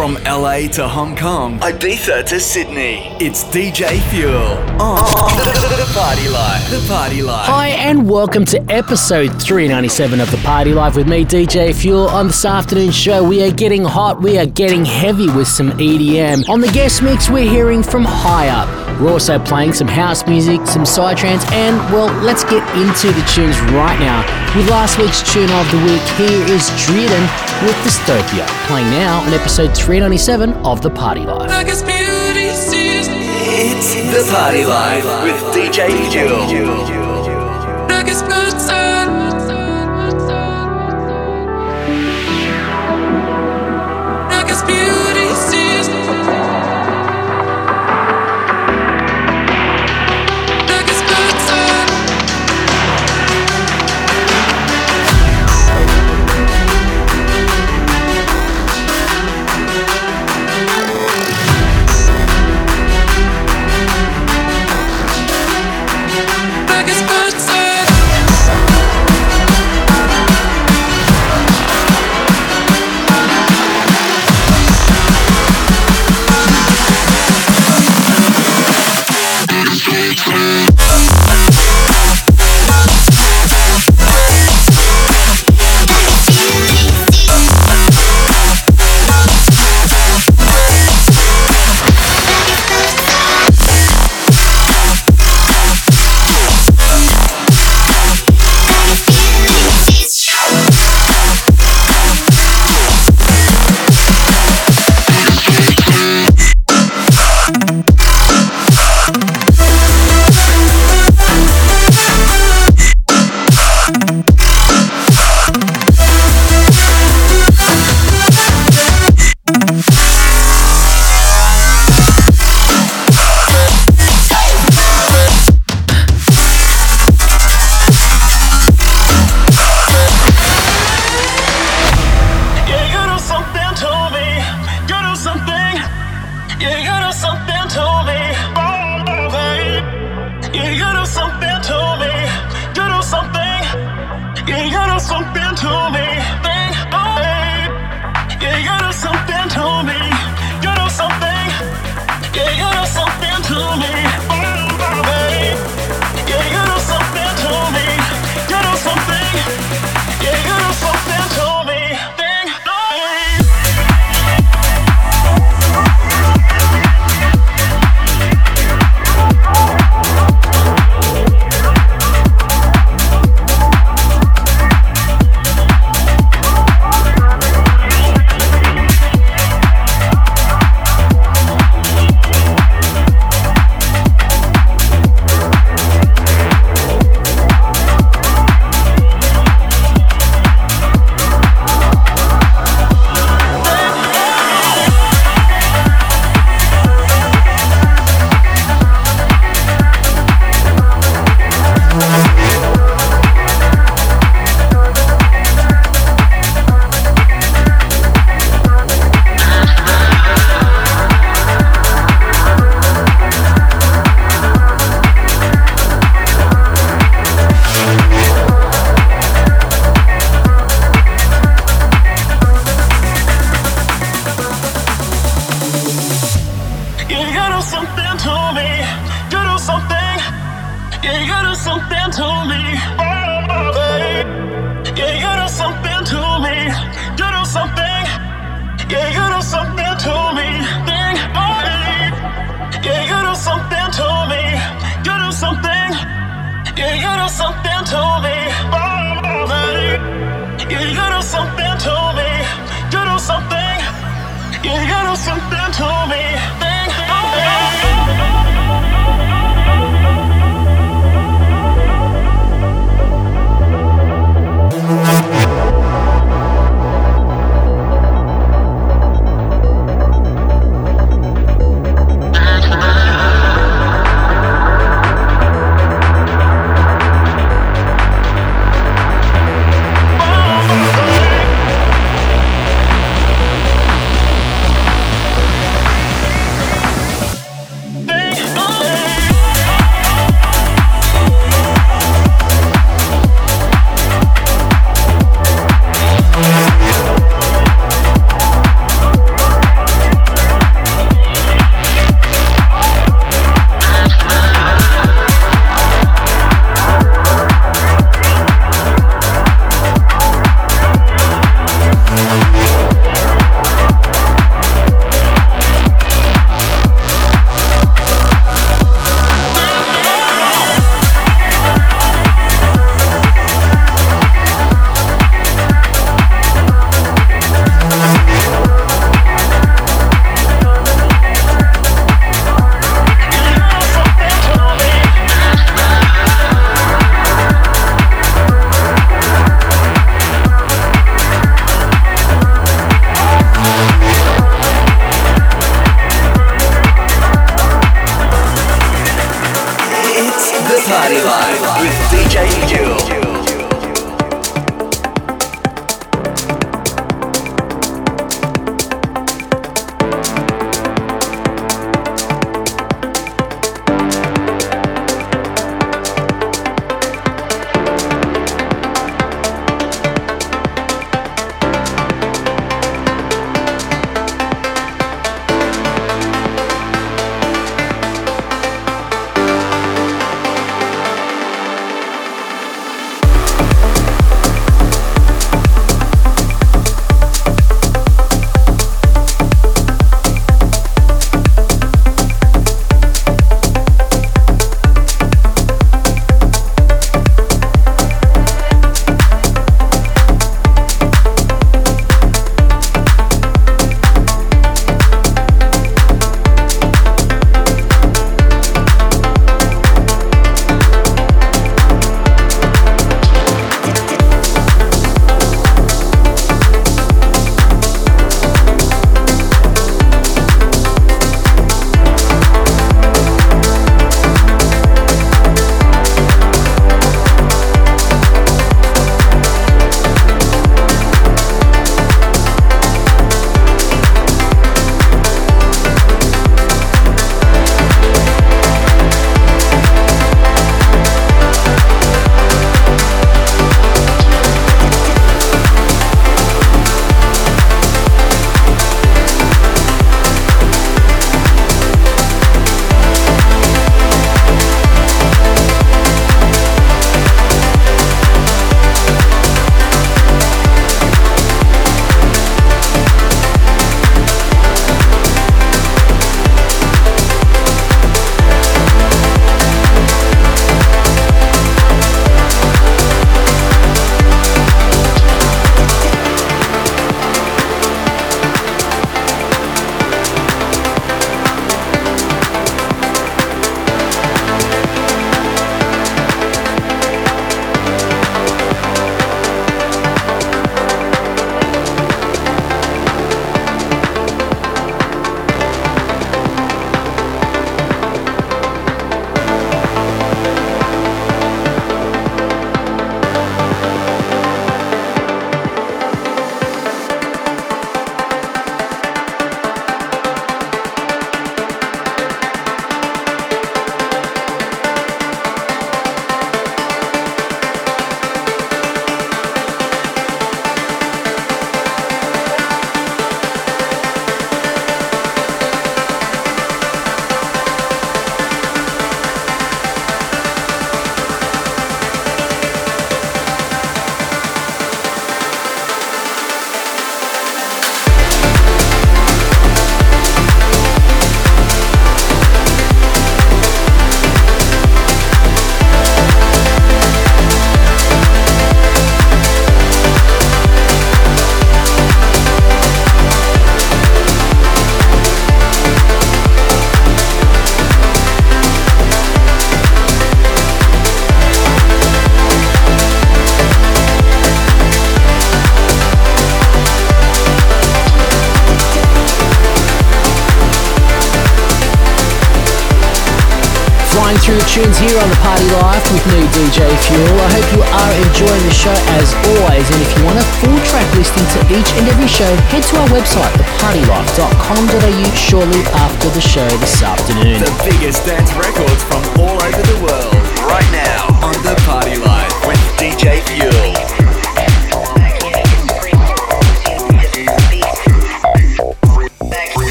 From LA to Hong Kong, Ibiza to Sydney, it's DJ Fuel on oh. the Party Life. The Party Life. Hi, and welcome to episode 397 of The Party Life with me, DJ Fuel. On this afternoon show, we are getting hot, we are getting heavy with some EDM. On the guest mix, we're hearing from Highup. We're also playing some house music, some psytrance, and well, let's get into the tunes right now. With last week's tune of the week, here is Dritten with Dystopia, playing now on episode 397 of The Party Life. It's The Party Life with DJ Fuel.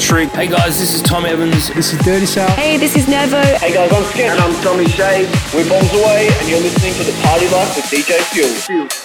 Electric. Hey guys, this is Tom Evans. This is Dirty South. Hey, this is Nervo. Hey guys, I'm Skip. And I'm Tommy Shade. We're Bombs Away, and you're listening to The Party Life with DJ Fuel. Fuel.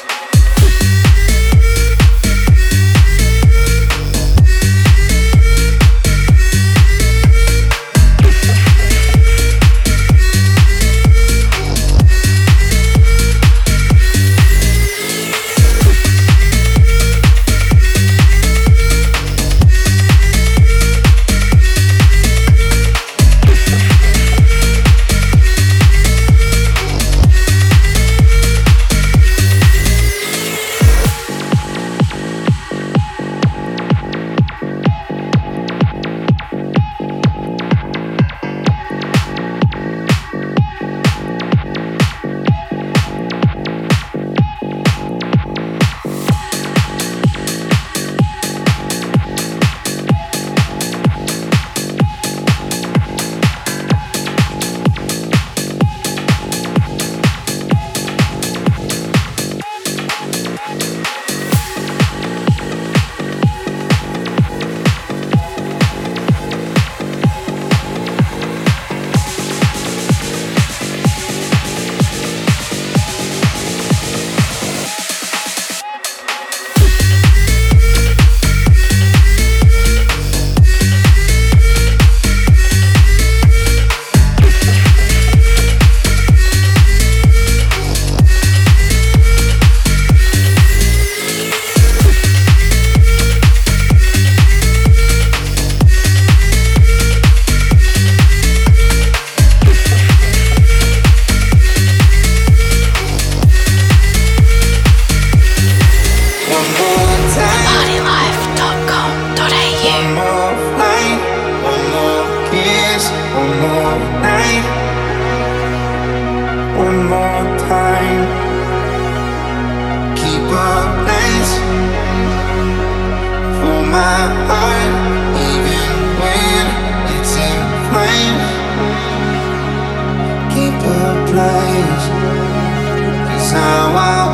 eyes. Cause now I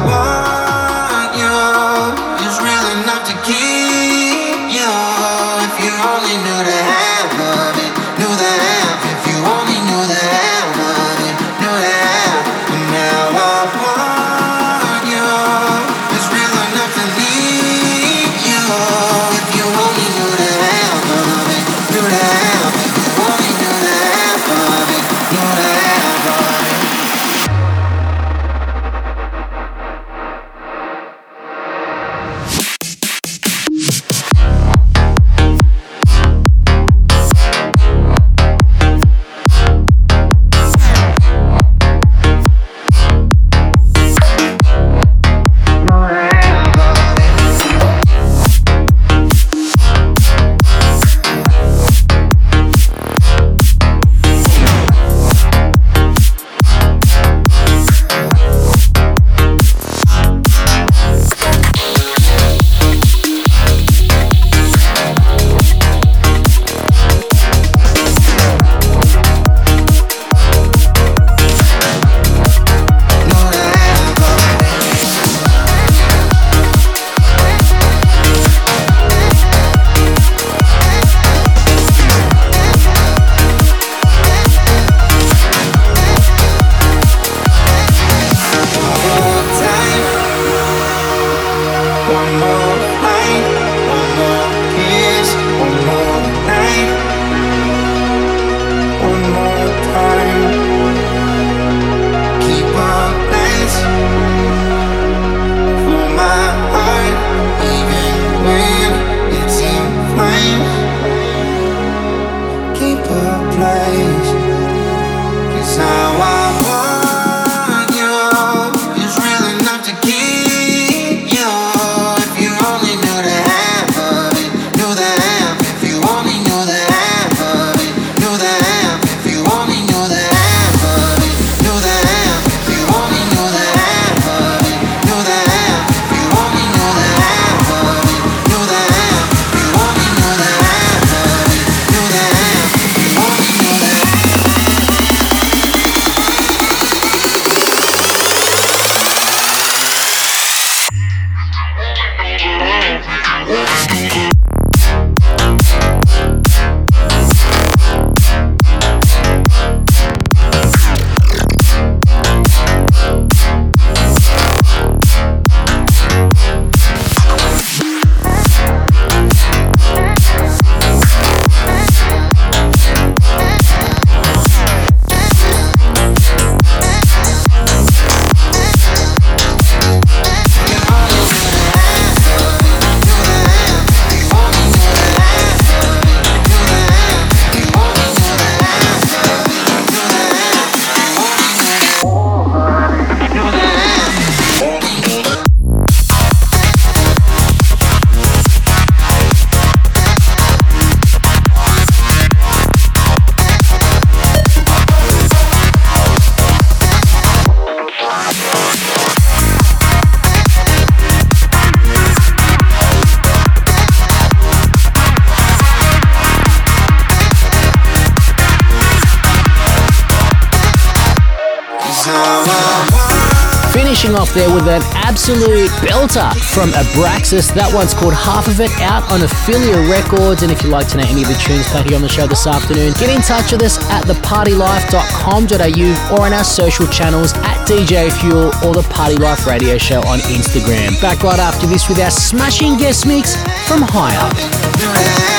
there with an absolute belter from Abraxas. That one's called Half of It out on Ophelia Records. And if you'd like to know any of the tunes played on the show this afternoon, get in touch with us at thepartylife.com.au or on our social channels at DJ Fuel or the Party Life Radio Show on Instagram. Back right after this with our smashing guest mix from Highup.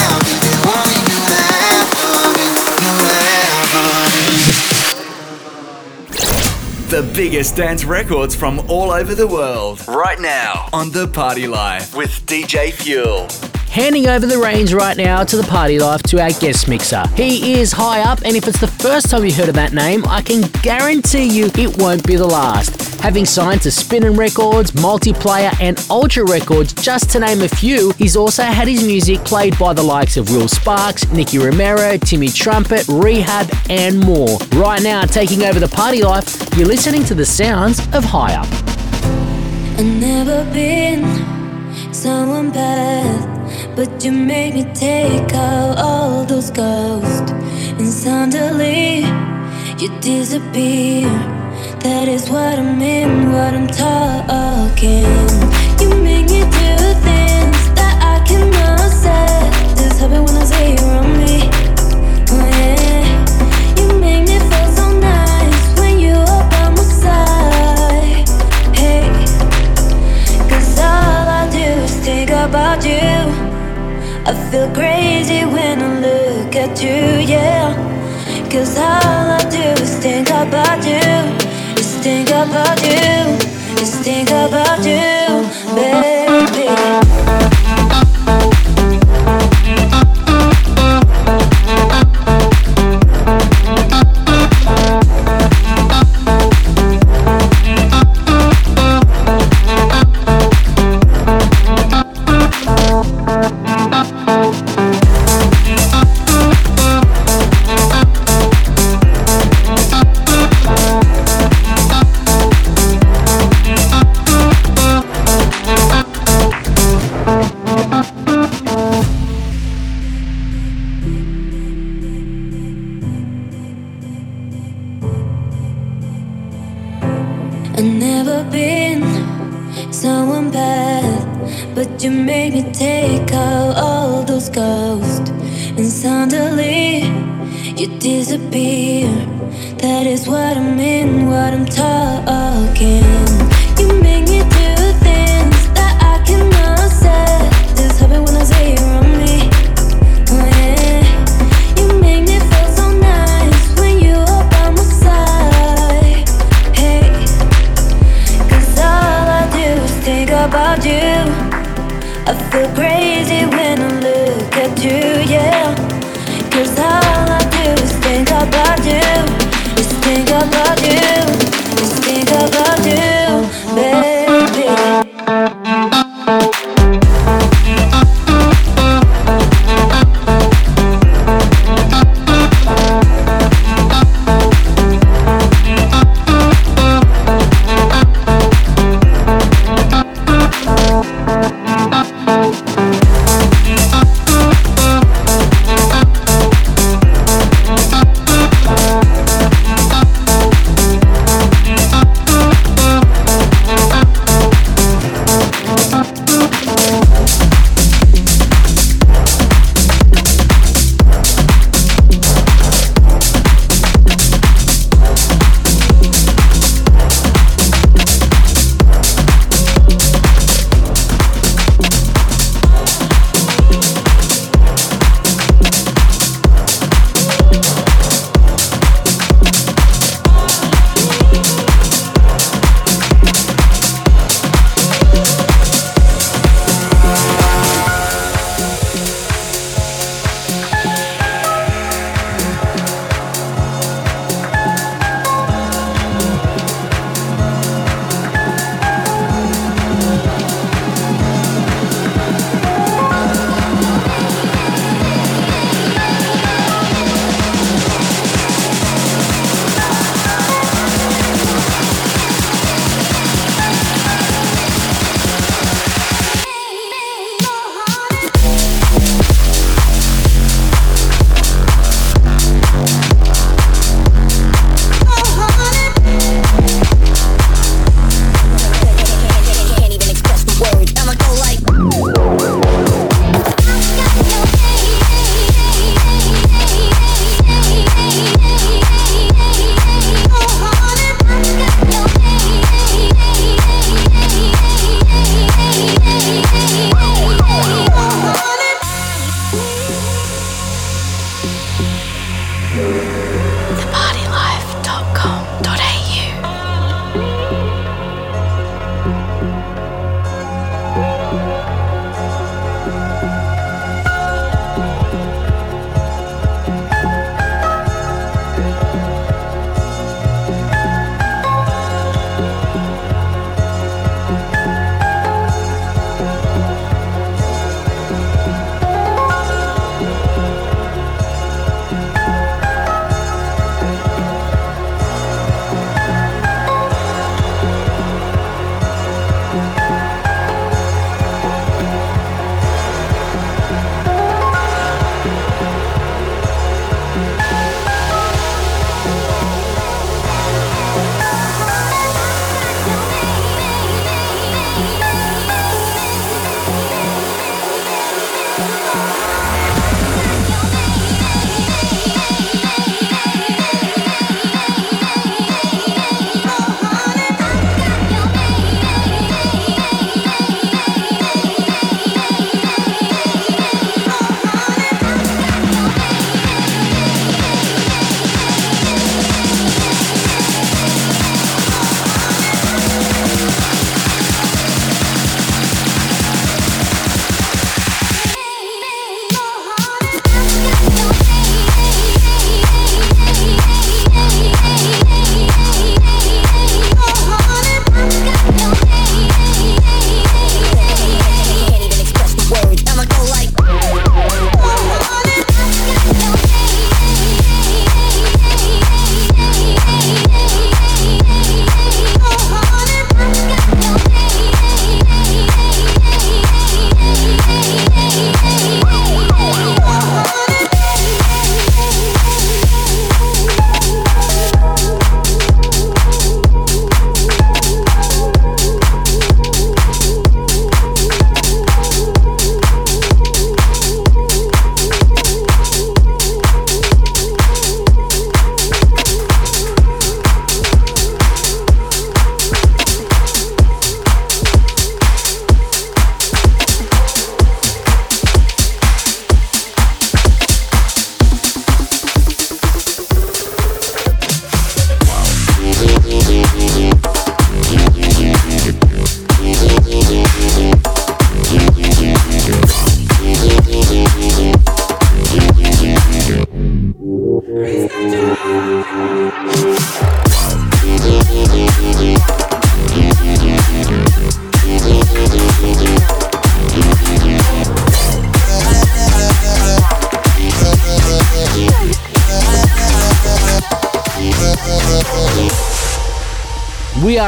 The biggest dance records from all over the world. Right now on The Party Life with DJ Fuel. Handing over the reins right now to the party life to our guest mixer. He is Highup, and if it's the first time you've heard of that name, I can guarantee you it won't be the last Having signed to Spinnin' Records, Multiplayer, and Ultra Records, just to name a few, he's also had his music played by the likes of Will Sparks, Nicky Romero, Timmy Trumpet, R3HAB, and more. Right now, taking over the party life, you're listening to the sounds of Highup. I've never been someone bad, but you made me take out all those ghosts, and suddenly you disappear. That is what I'm in. what I'm talking about you. Just think about you.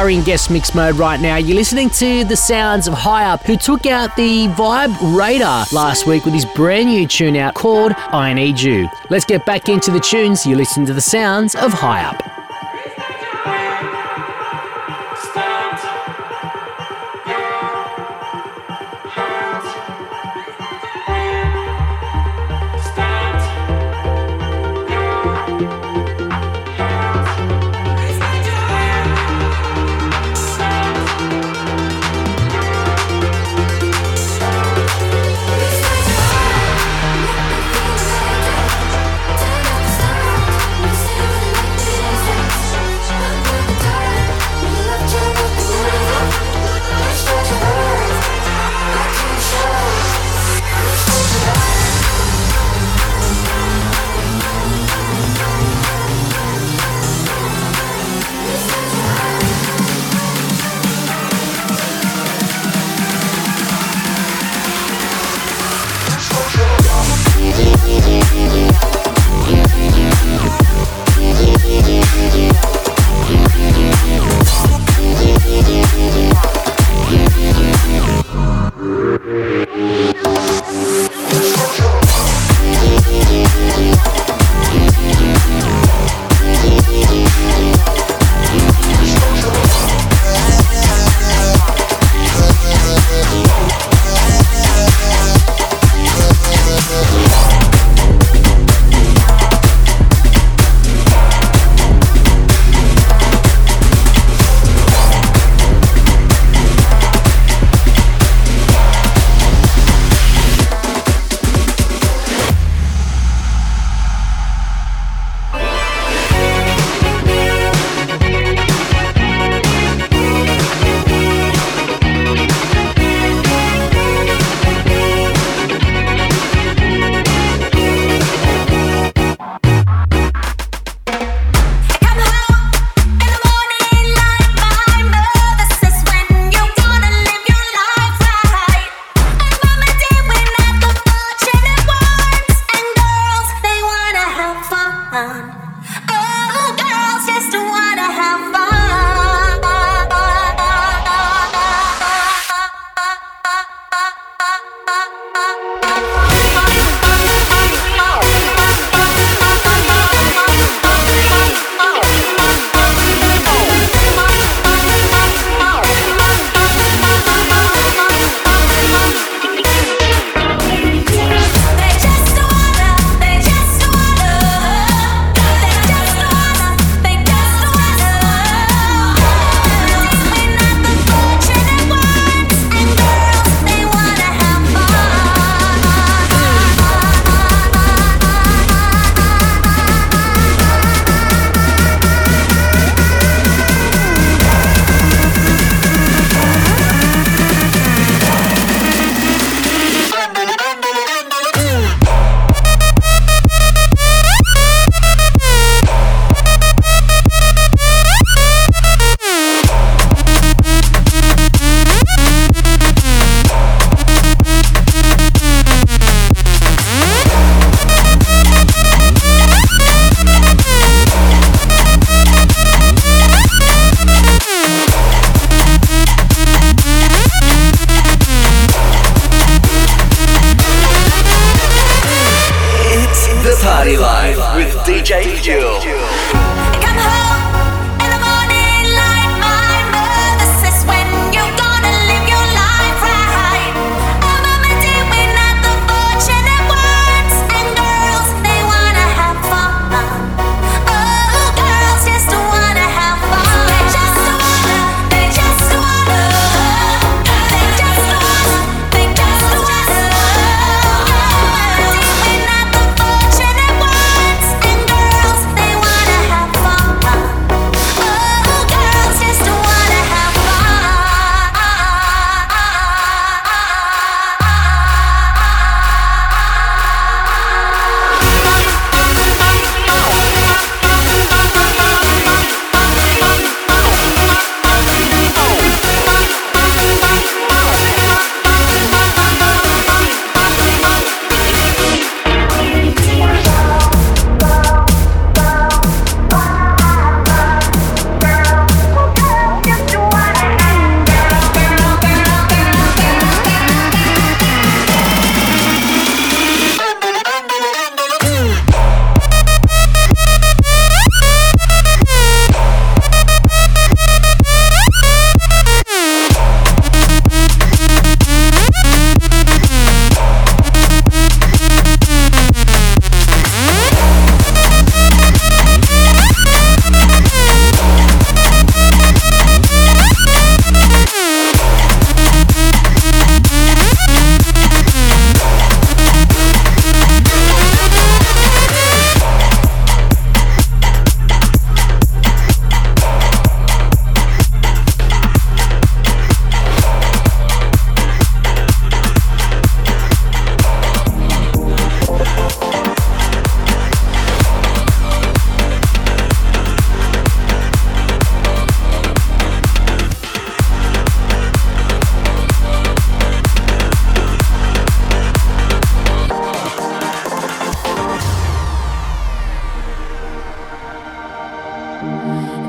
Are in guest mix mode right now. You're listening to the sounds of Highup, who took out the Vibe Radar last week with his brand new tune out called I Need You. Let's get back into the tunes. You listen to the sounds of Highup.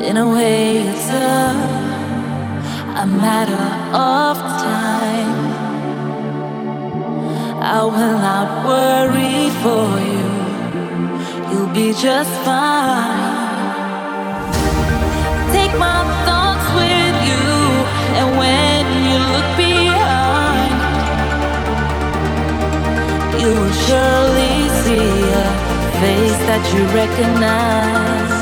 In a way, it's a, a matter of time. I will not worry for you. You'll be just fine. Take my thoughts with you, and when you look behind, you will surely see a face that you recognize.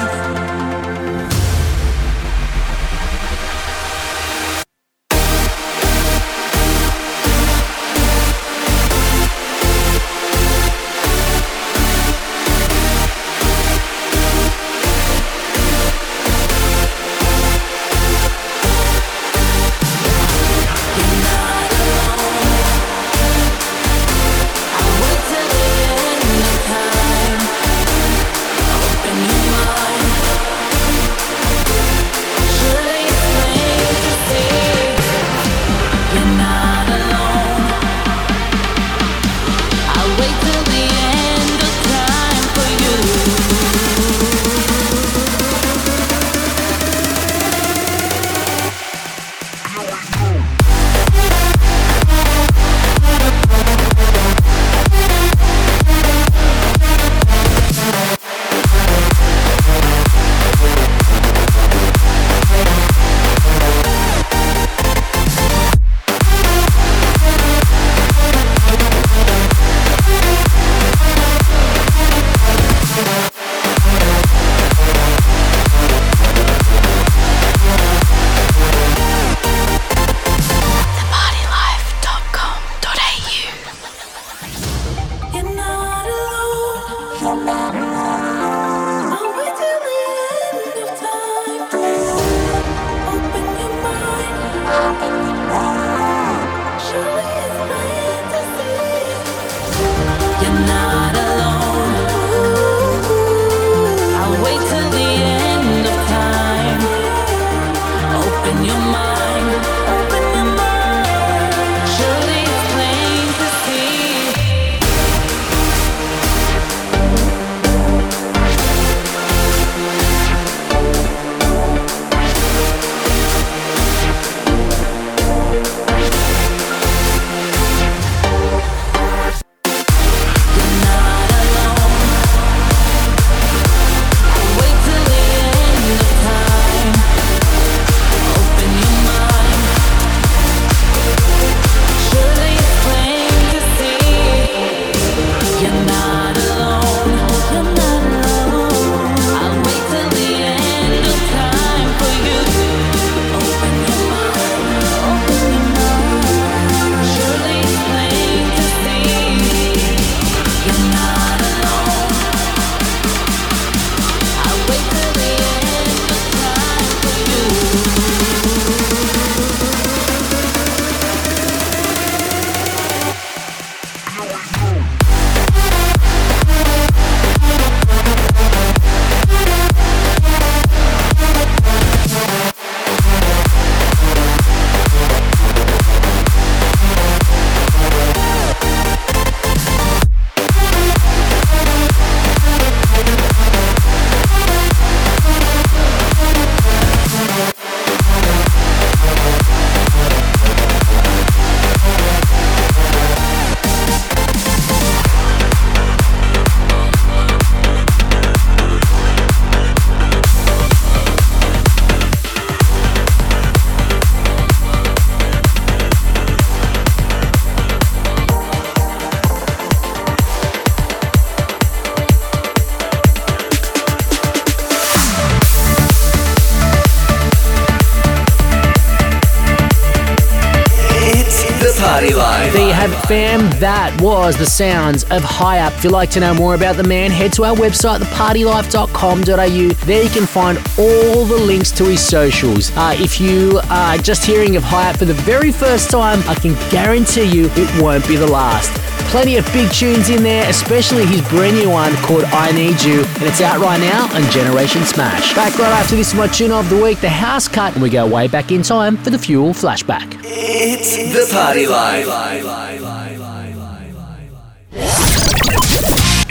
Was the sounds of Highup. If you'd like to know more about the man, head to our website, thepartylife.com.au. There you can find all the links to his socials. Uh, if you are just hearing of Highup for the very first time, I can guarantee you it won't be the last. Plenty of big tunes in there, especially his brand new one called I Need You, and it's out right now on Generation Smash. Back right after this, my tune of the week, The House Cut, and we go way back in time for the Fuel Flashback. It's the Party Life.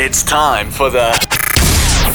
It's time for the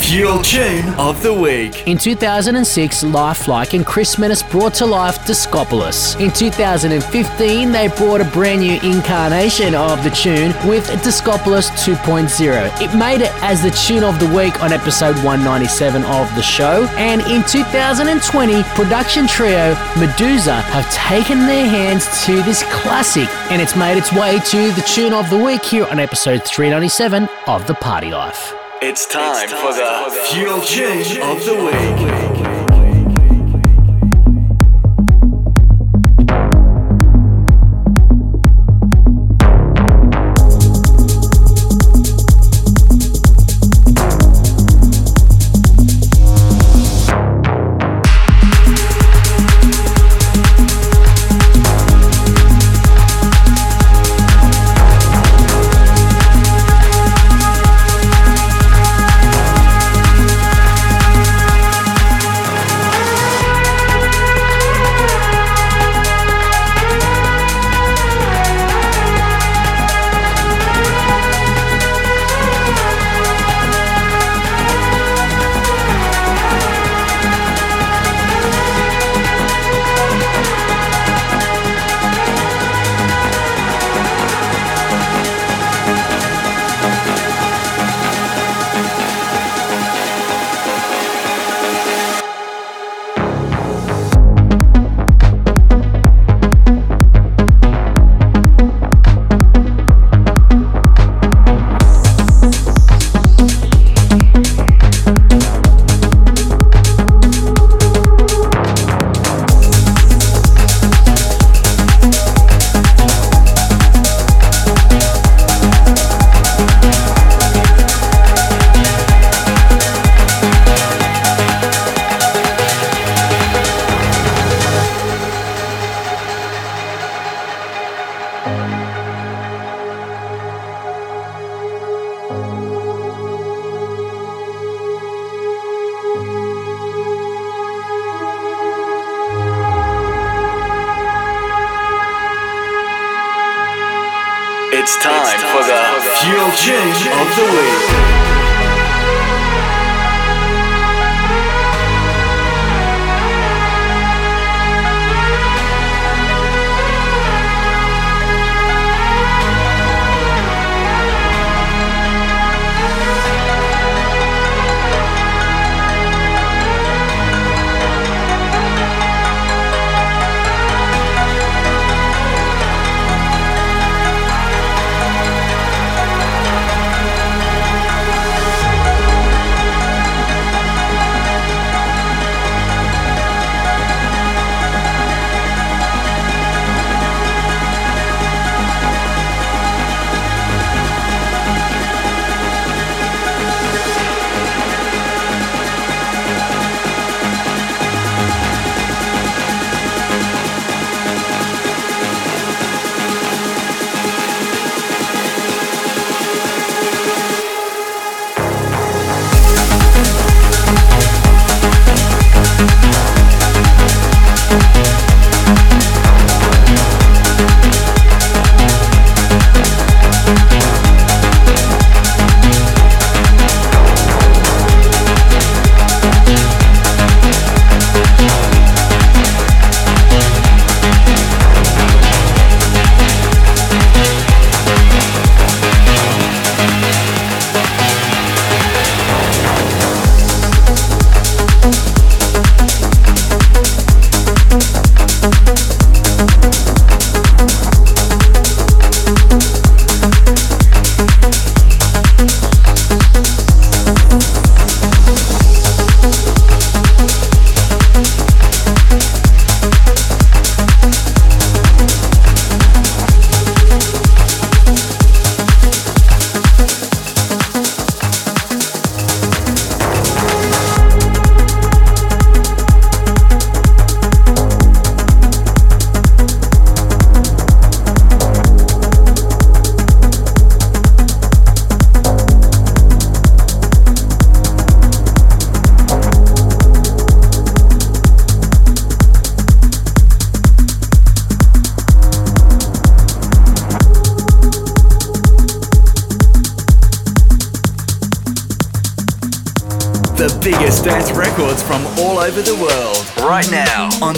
Fuel Tune of the Week. In 2006, Lifelike and Kris Menace brought to life Discopolis. In 2015, they brought a brand new incarnation of the tune with Discopolis 2.0. It made it as the tune of the week on episode 197 of the show. And in 2020, production trio Meduza have taken their hands to this classic and it's made its way to the tune of the week here on episode 397 of The Party Life. It's time, it's time for the, Fuel Tune of the Week.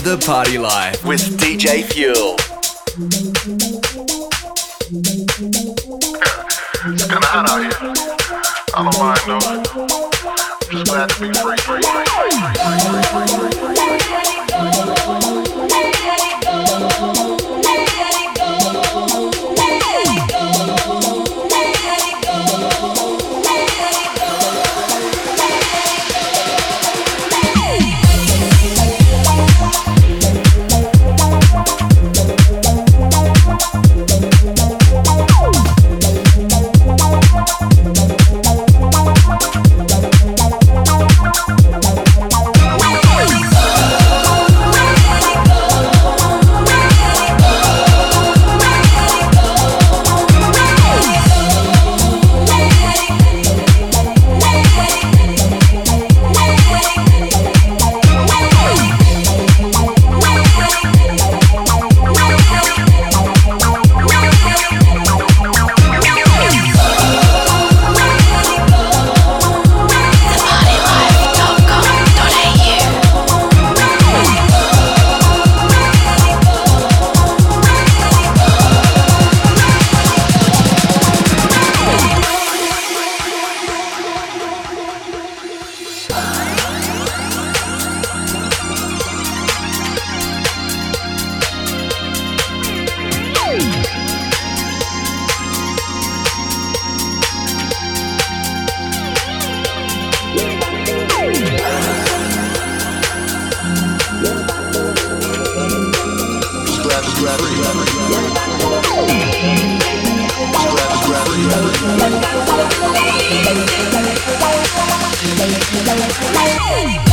The Party Life with DJ Fuel. It's kinda hot out here. I don't mind though. Just glad to be free. free, free, free, Woo!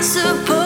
I suppose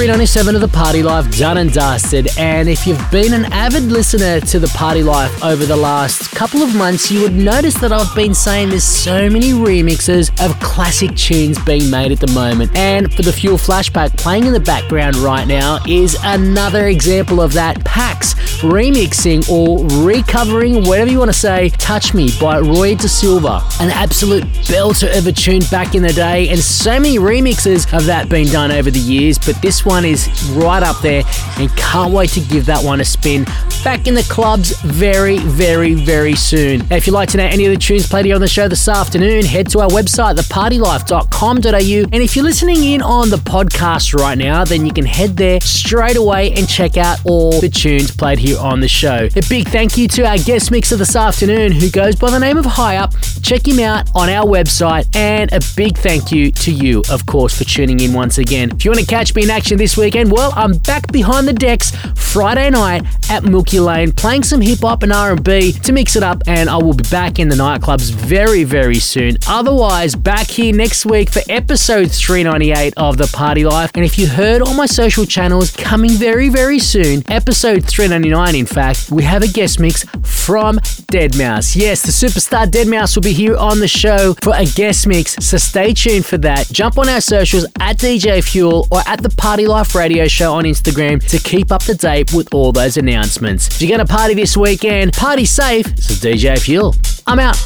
397 of the Party Life done and dusted. And if you've been an avid listener to the Party Life over the last couple of months, you would notice that I've been saying there's so many remixes of classic tunes being made at the moment. And for the Fuel Flashback playing in the background right now is another example of that. Pax remixing or recovering, whatever you want to say, Touch Me by Rui Da Silva. An absolute belter of a tune back in the day, and so many remixes of that been done over the years, but this one is right up there and can't wait to give that one a spin. Back in the clubs very, very, very soon. Now, if you'd like to know any of the tunes played here on the show this afternoon, head to our website, thepartylife.com.au. And if you're listening in on the podcast right now, then you can head there straight away and check out all the tunes played here on the show. A big thank you to our guest mixer this afternoon who goes by the name of Highup. Check him out on our website. And a big thank you to you, of course, for tuning in once again. If you want to catch me in action this weekend, well, I'm back behind the decks Friday night at Milky Lane playing some hip hop and R&B to mix it up and I will be back in the nightclubs very very soon. Otherwise, back here next week for episode 398 of The Party Life. And if you heard on my social channels coming very very soon, episode 399 in fact, we have a guest mix from deadmau5. Yes, the superstar deadmau5 will be here on the show for a guest mix, so stay tuned for that. Jump on our socials at DJ Fuel or at the Party Life Radio Show on Instagram to keep up to date with all those announcements. If you're going to party this weekend, party safe. So DJ Fuel. I'm out.